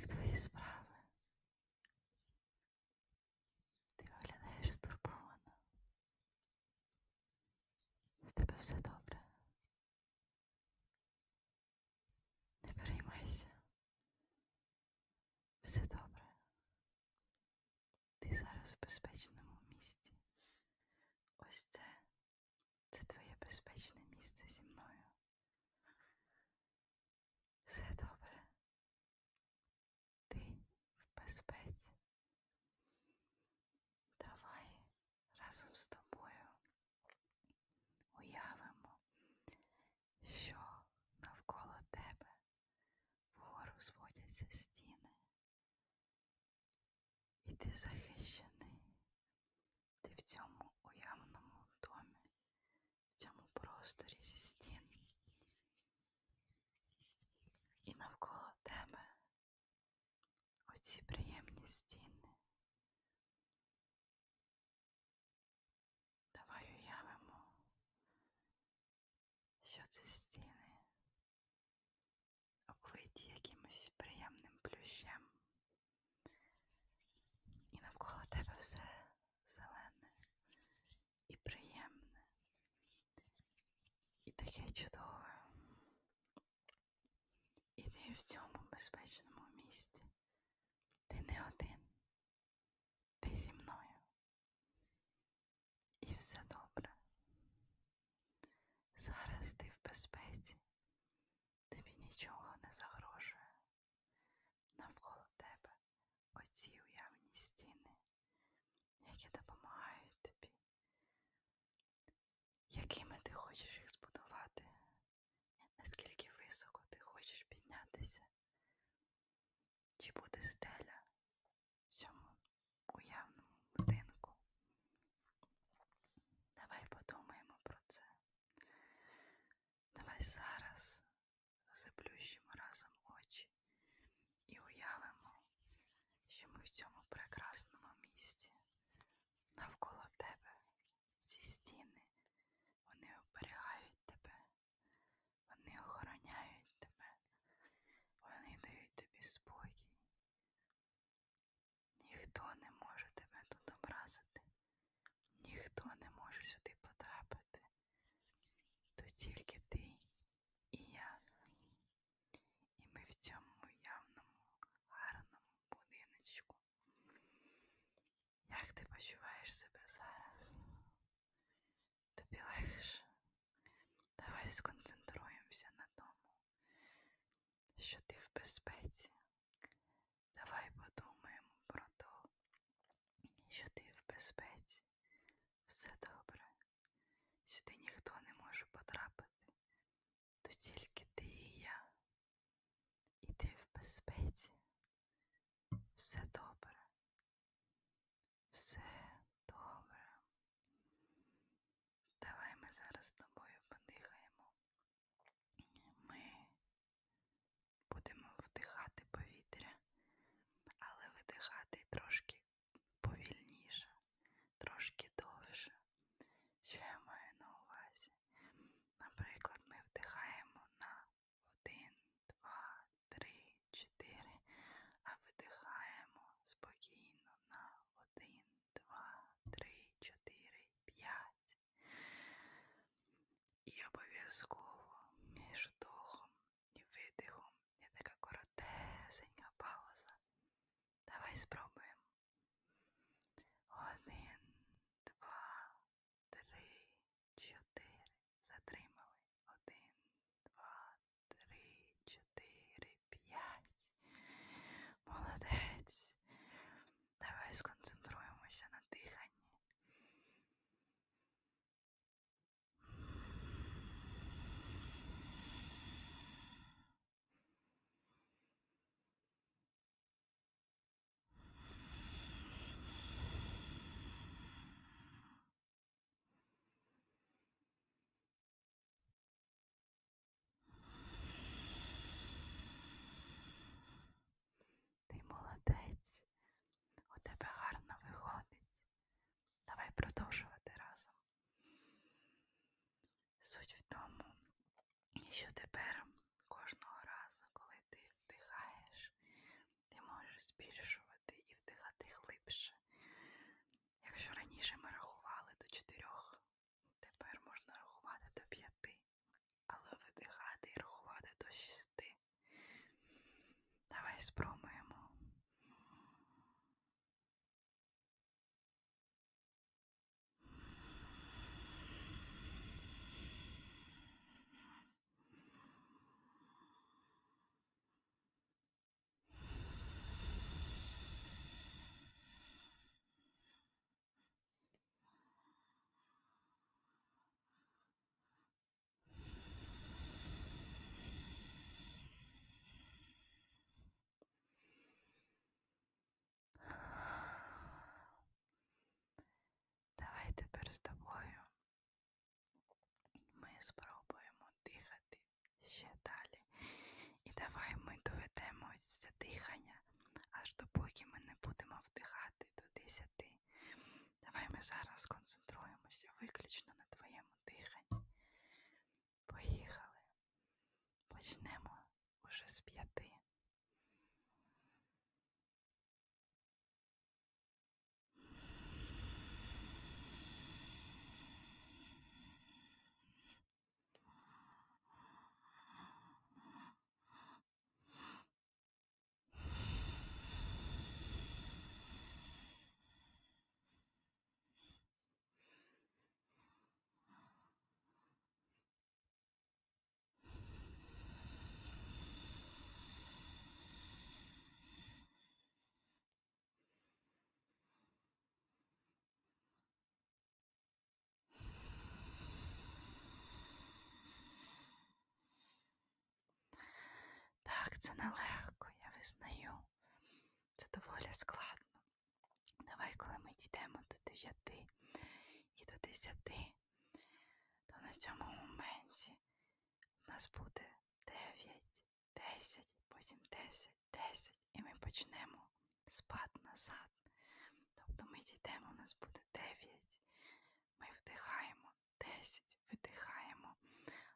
Як твої справи? Ти виглядаєш стурбовано. В тебе все добре. Не переймайся. Все добре. Ти зараз безпечно. стіни, і ти захищена. я допомагаю. Сконцентруємося на тому, що ти в безпеці. Давай подумаємо про те, що ти в безпеці. Все добре. Сюди ніхто не може потрапити. school. Давай спробуємо. Давай тепер з тобою. Ми спробуємо дихати ще далі. І давай ми доведемо це дихання, аж допоки ми не будемо вдихати до 10. Давай ми зараз сконцентруємося виключно на твоєму диханні. Поїхали. Почнемо уже з п'яти. Так, це нелегко, я визнаю. Це доволі складно. Давай, коли ми дійдемо до 9 і до 10, то на цьому моменті в нас буде 9, 10, потім 10, 10, і ми почнемо спад назад. Тобто ми дійдемо, у нас буде 9, ми вдихаємо, 10, видихаємо,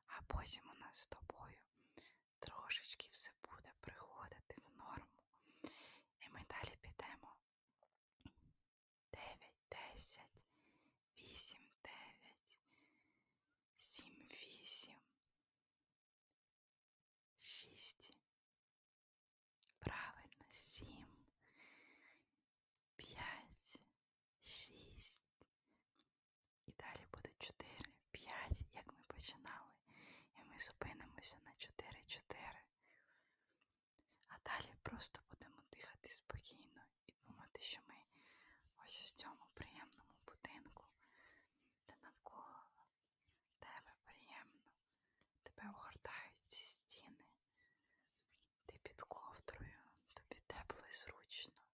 а потім у нас з тобою трошечки все буде приходити в норму. І ми далі підемо. 9, 10, 8, 9, 7, 8, 6. Правильно, 7, 5, 6. І далі буде 4, 5, як ми починали. І ми зупинимося на 4, 4. А далі просто будемо дихати спокійно і думати, що ми ось у цьому приємному будинку, де навколо тебе приємно, тебе огортають ці стіни, ти під ковдрою, тобі тепло і зручно,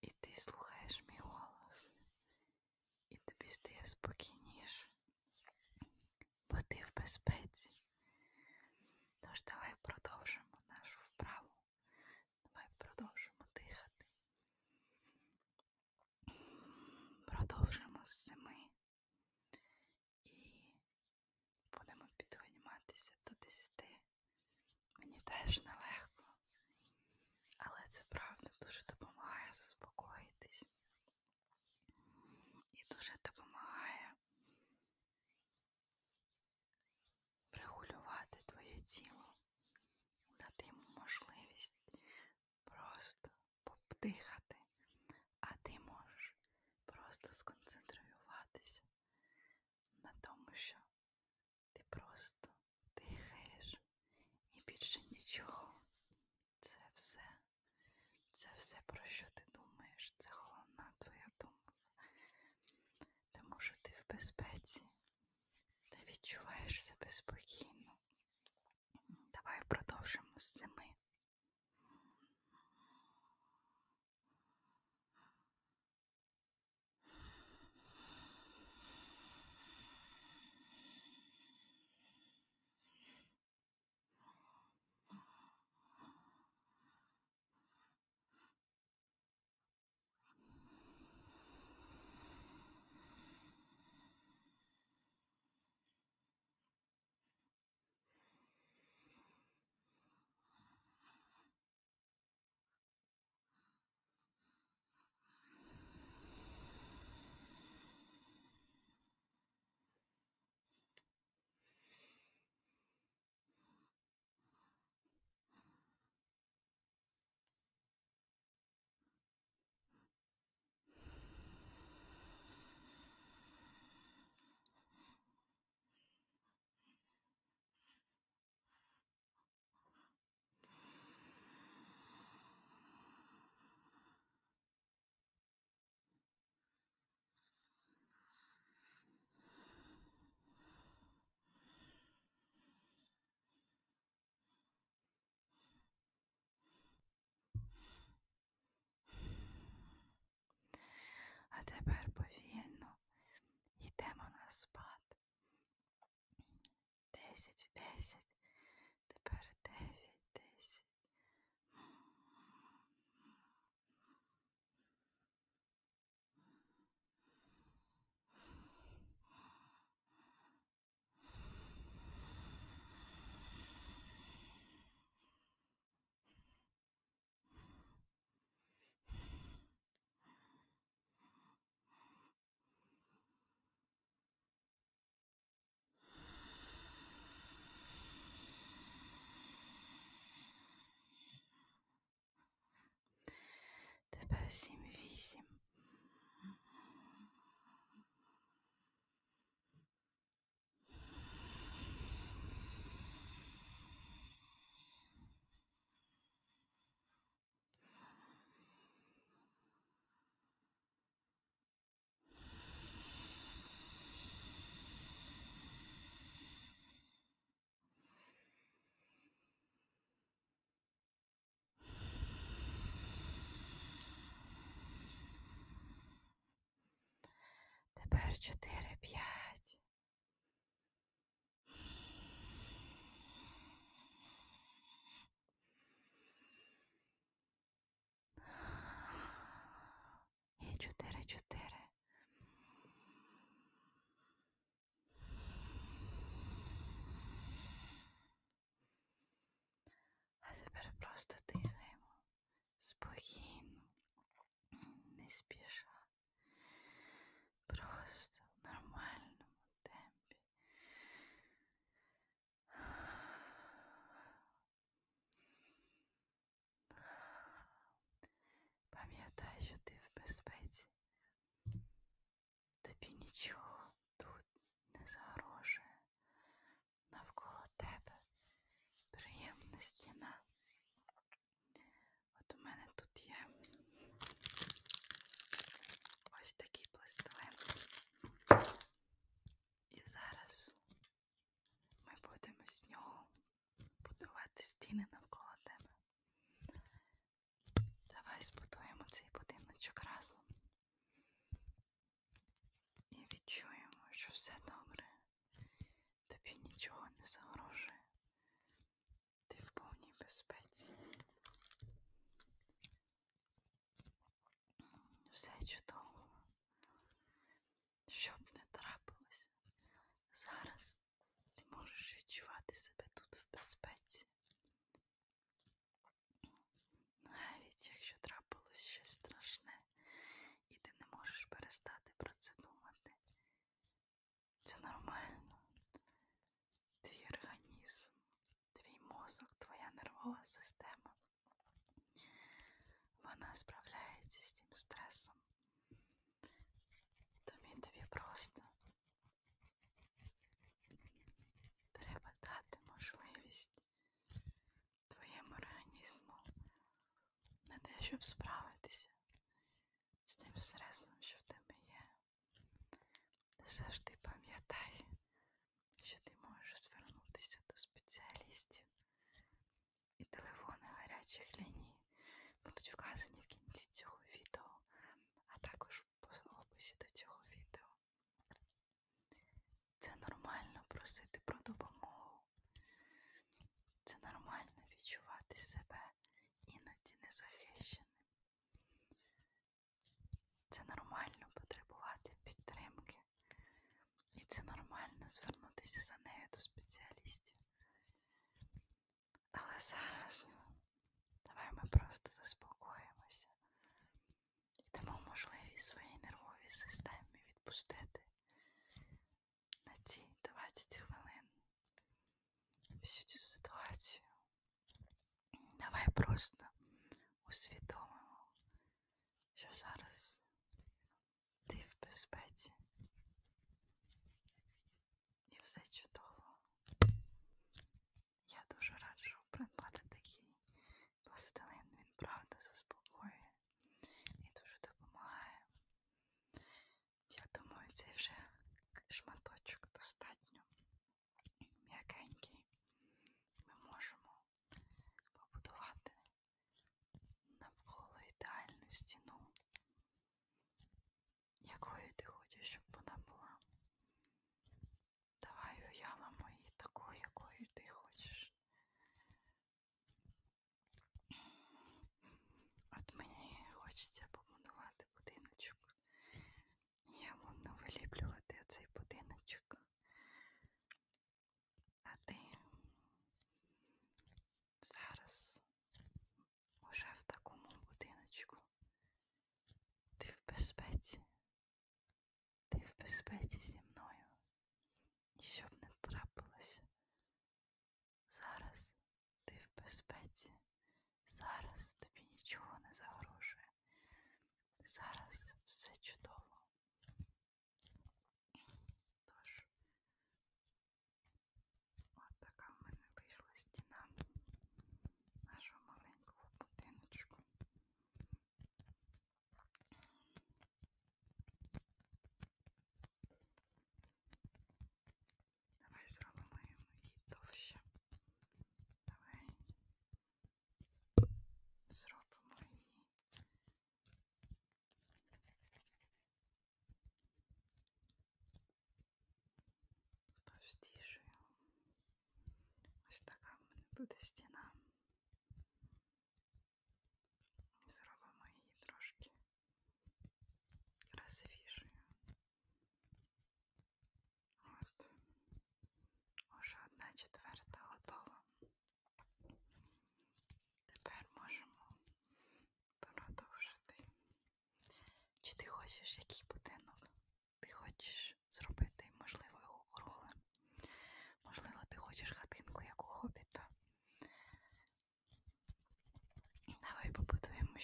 і ти слухаєш мій голос, і тобі стає спокійніше, бо ти в безпеці. Тож давай продовжимо нашу вправу. Давай продовжимо дихати. Продовжимо з семи і будемо підійматися до десяти. Мені теж нелегко, сім'я. чотири, п'ять. І чотири, чотири. А тепер просто дихаємо спокійно. справляється з тим стресом, тобі тобі просто. Треба дати можливість твоєму організму на те, щоб справитися з тим стресом, що в тебе є. Завжди пам'ятай, що ти можеш звернутися до спеціалістів. І телефони гарячих ліній будуть вказані звернутися за нею до спеціалістів. Але зараз ну, давай ми просто заспокоїмося і дамо можливість своїй нервовій системі відпустити passar буде стіна. Зробимо її трошки красивішою. От. Уже одна четверта готова. Тепер можемо продовжити. Чи ти хочеш, який?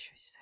should say?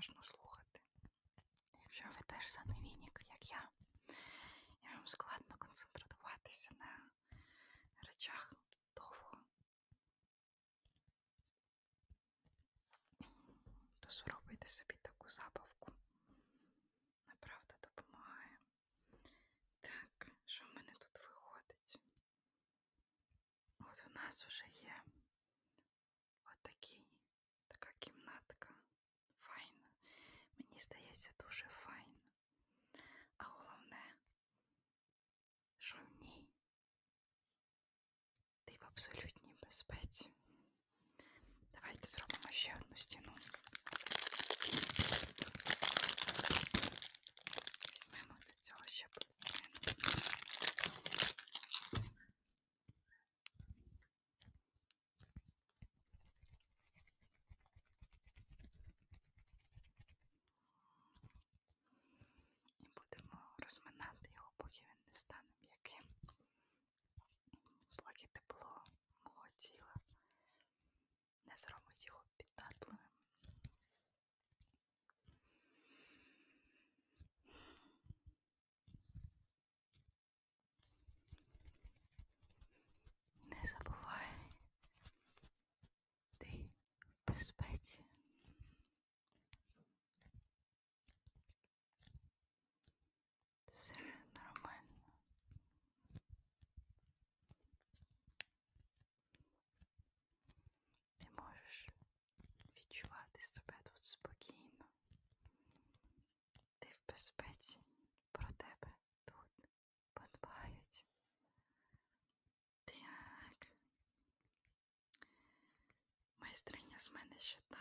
уважно слухати. Якщо ви теж заневінік, як я, я вам складно концентруватися на речах довго. То зробити собі таку забавку. Направда допомагає. Так, що в мене тут виходить? От у нас уже є мені здається дуже файно. А головне, що в ній ти в абсолютній безпеці. Давайте зробимо ще одну стіну. Ти себе тут спокійно. Ти в безпеці про тебе тут подбають. Так. Майстриня з мене ще так.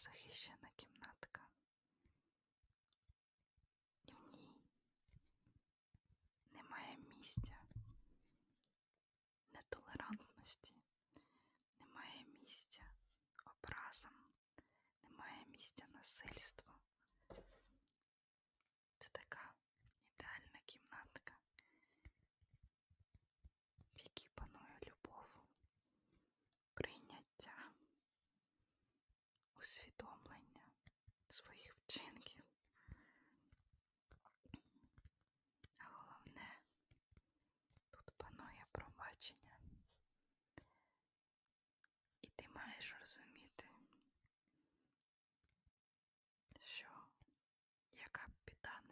захищена кімнатка. І в ній немає місця нетолерантності, немає місця образам, немає місця насильства.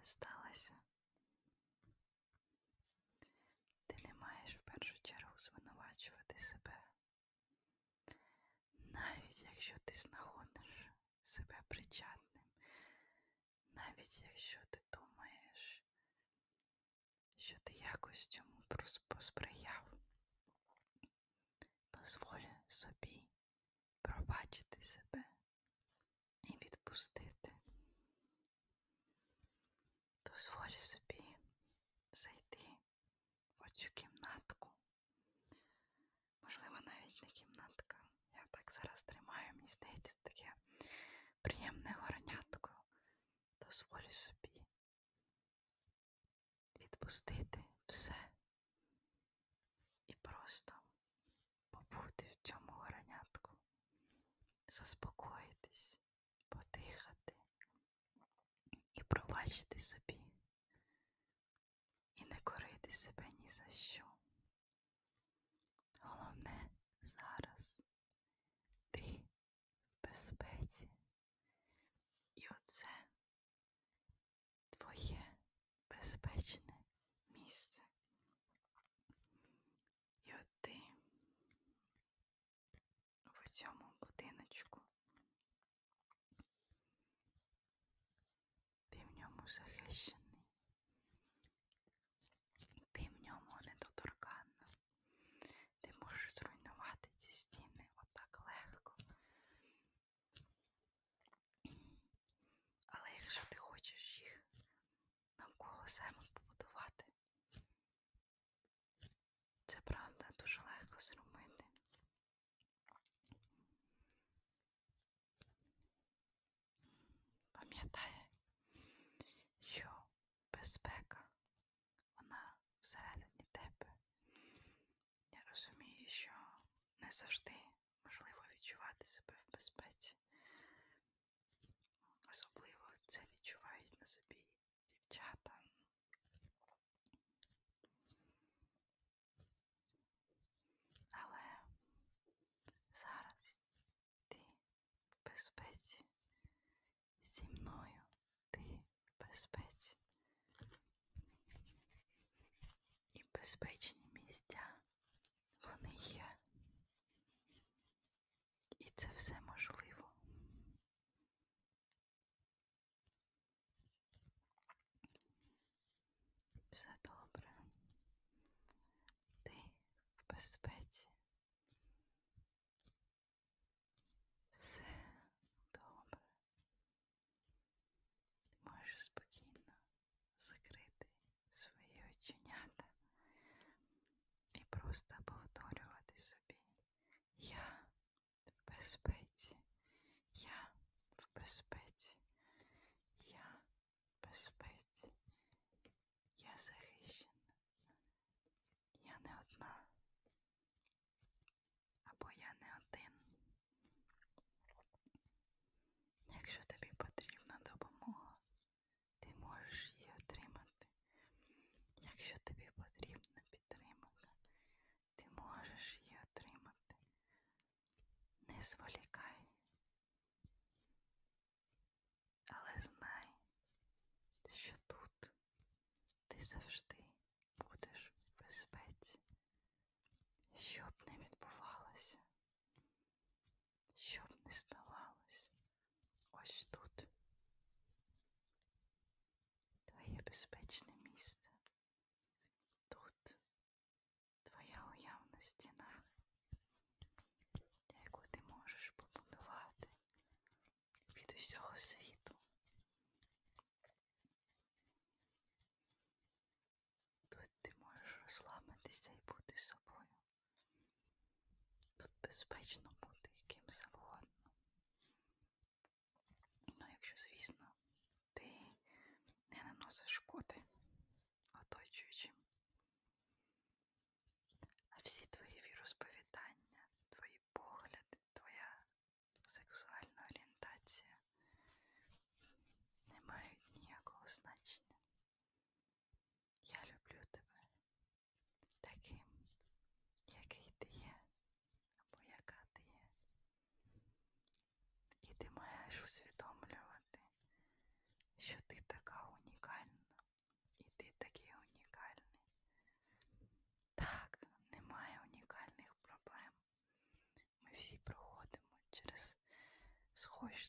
Сталася, ти не маєш в першу чергу звинувачувати себе. Навіть якщо ти знаходиш себе причетним, навіть якщо ти думаєш, що ти якось цьому посприяв, дозволь собі пробачити себе і відпустити. Дозволь собі зайти в оцю кімнатку. Можливо, навіть не кімнатка. Я так зараз тримаю, мені здається, таке приємне горнятко. Дозволь собі відпустити все і просто побути в цьому горнятку, заспокоїтись, подихати і пробачити собі, і не корити себе ні за що. Головне зараз ти в безпеці. І оце твоє безпечне місце. І от ти в цьому будиночку. Ти в ньому захищений. Ти в ньому недоторканна. Ти можеш зруйнувати ці стіни отак легко. Але якщо ти хочеш їх навколо себе побудувати, це правда дуже легко зробити. Пам'ятай, що безпека, вона всередині тебе. Я розумію, що не завжди можливо відчувати себе в безпеці. Особливо це відчувають на собі дівчата. Але зараз ти в безпеці. Зі мною ти в безпеці. І безпечні місця вони є. І це все можливо. Все добре. Ти в безпеці. Все добре. Ти можеш спокійно закрити свої оченята і просто повторювати собі. Я в безпеці. Я в безпеці. Я в безпеці. Я захищена. Я не одна. Або я не один. Якщо тобі потрібна допомога, ти можеш її отримати. Якщо тобі потрібна підтримка, ти можеш її отримати. Не зволікай. Але знай, що тут ти завжди будеш в безпеці. Що б не відбувалося, що б не ставалося, ось тут твоє безпечне усього світу. Тут ти можеш розслабитися і бути собою. Тут безпечно бути яким завгодно. Ну, якщо, звісно, ти не наносиш шкоди всі проходимо через схожі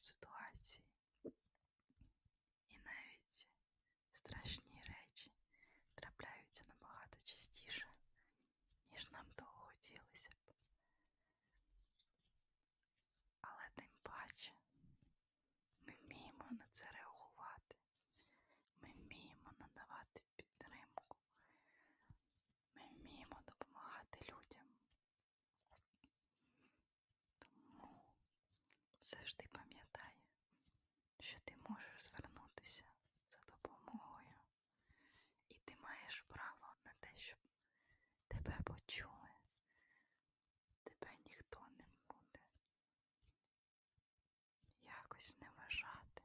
зневажати,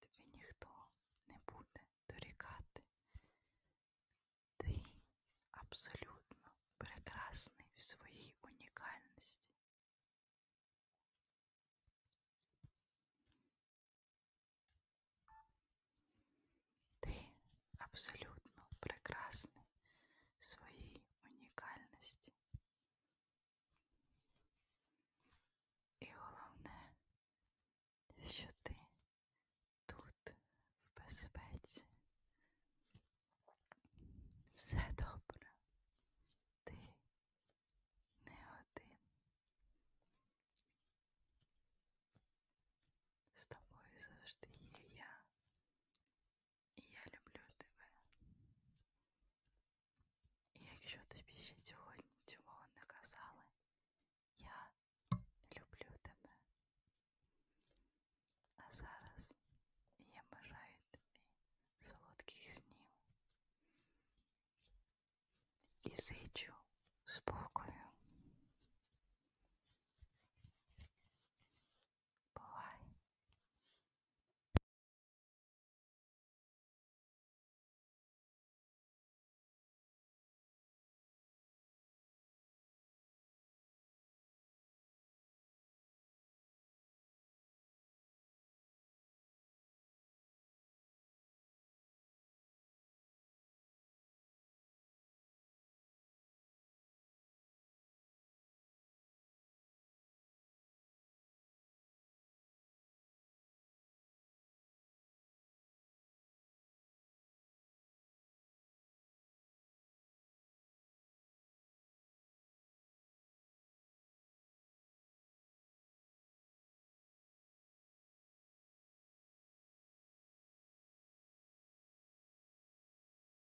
тобі ніхто не буде дорікати. Ти абсолютно прекрасний в своїй унікальності. Ти абсолютно ще сьогодні цього не казали. Я люблю тебе. А зараз я бажаю тобі солодких снів і зичу спокою